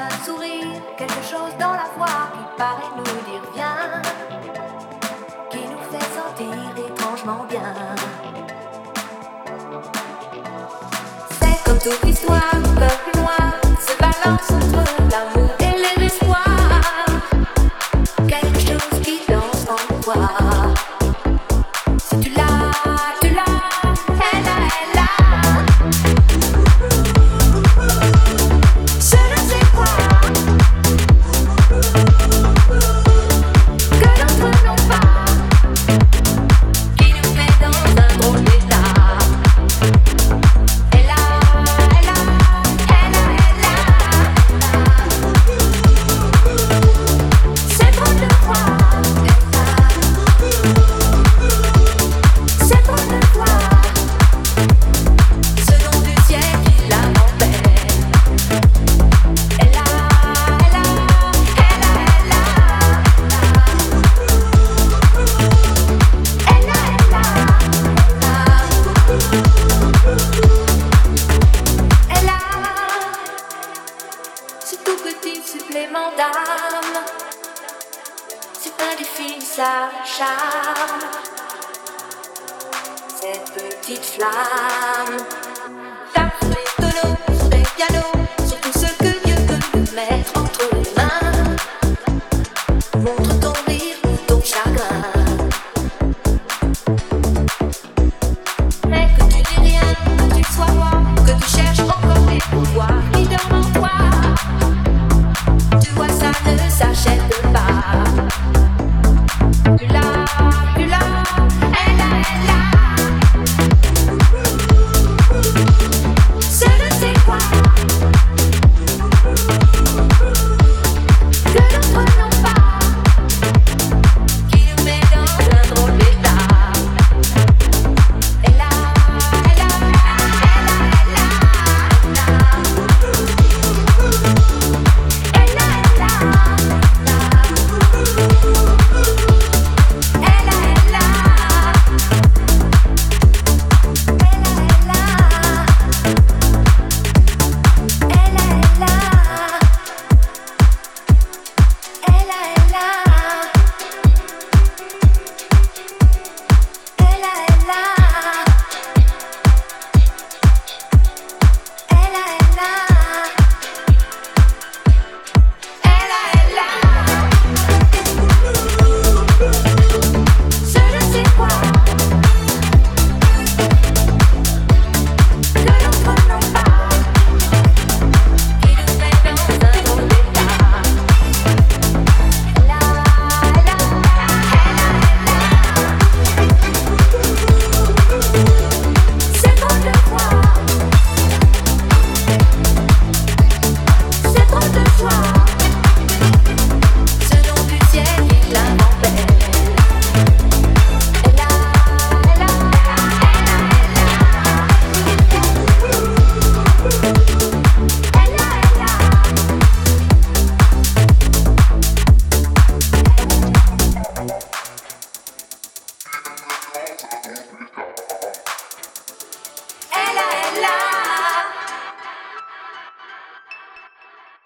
un sourire, quelque chose dans la voix qui paraît nous dire viens, qui nous fait sentir étrangement bien. C'est comme toute histoire, supplément d'âme. C'est indéfinissable charme, cette petite flamme. life.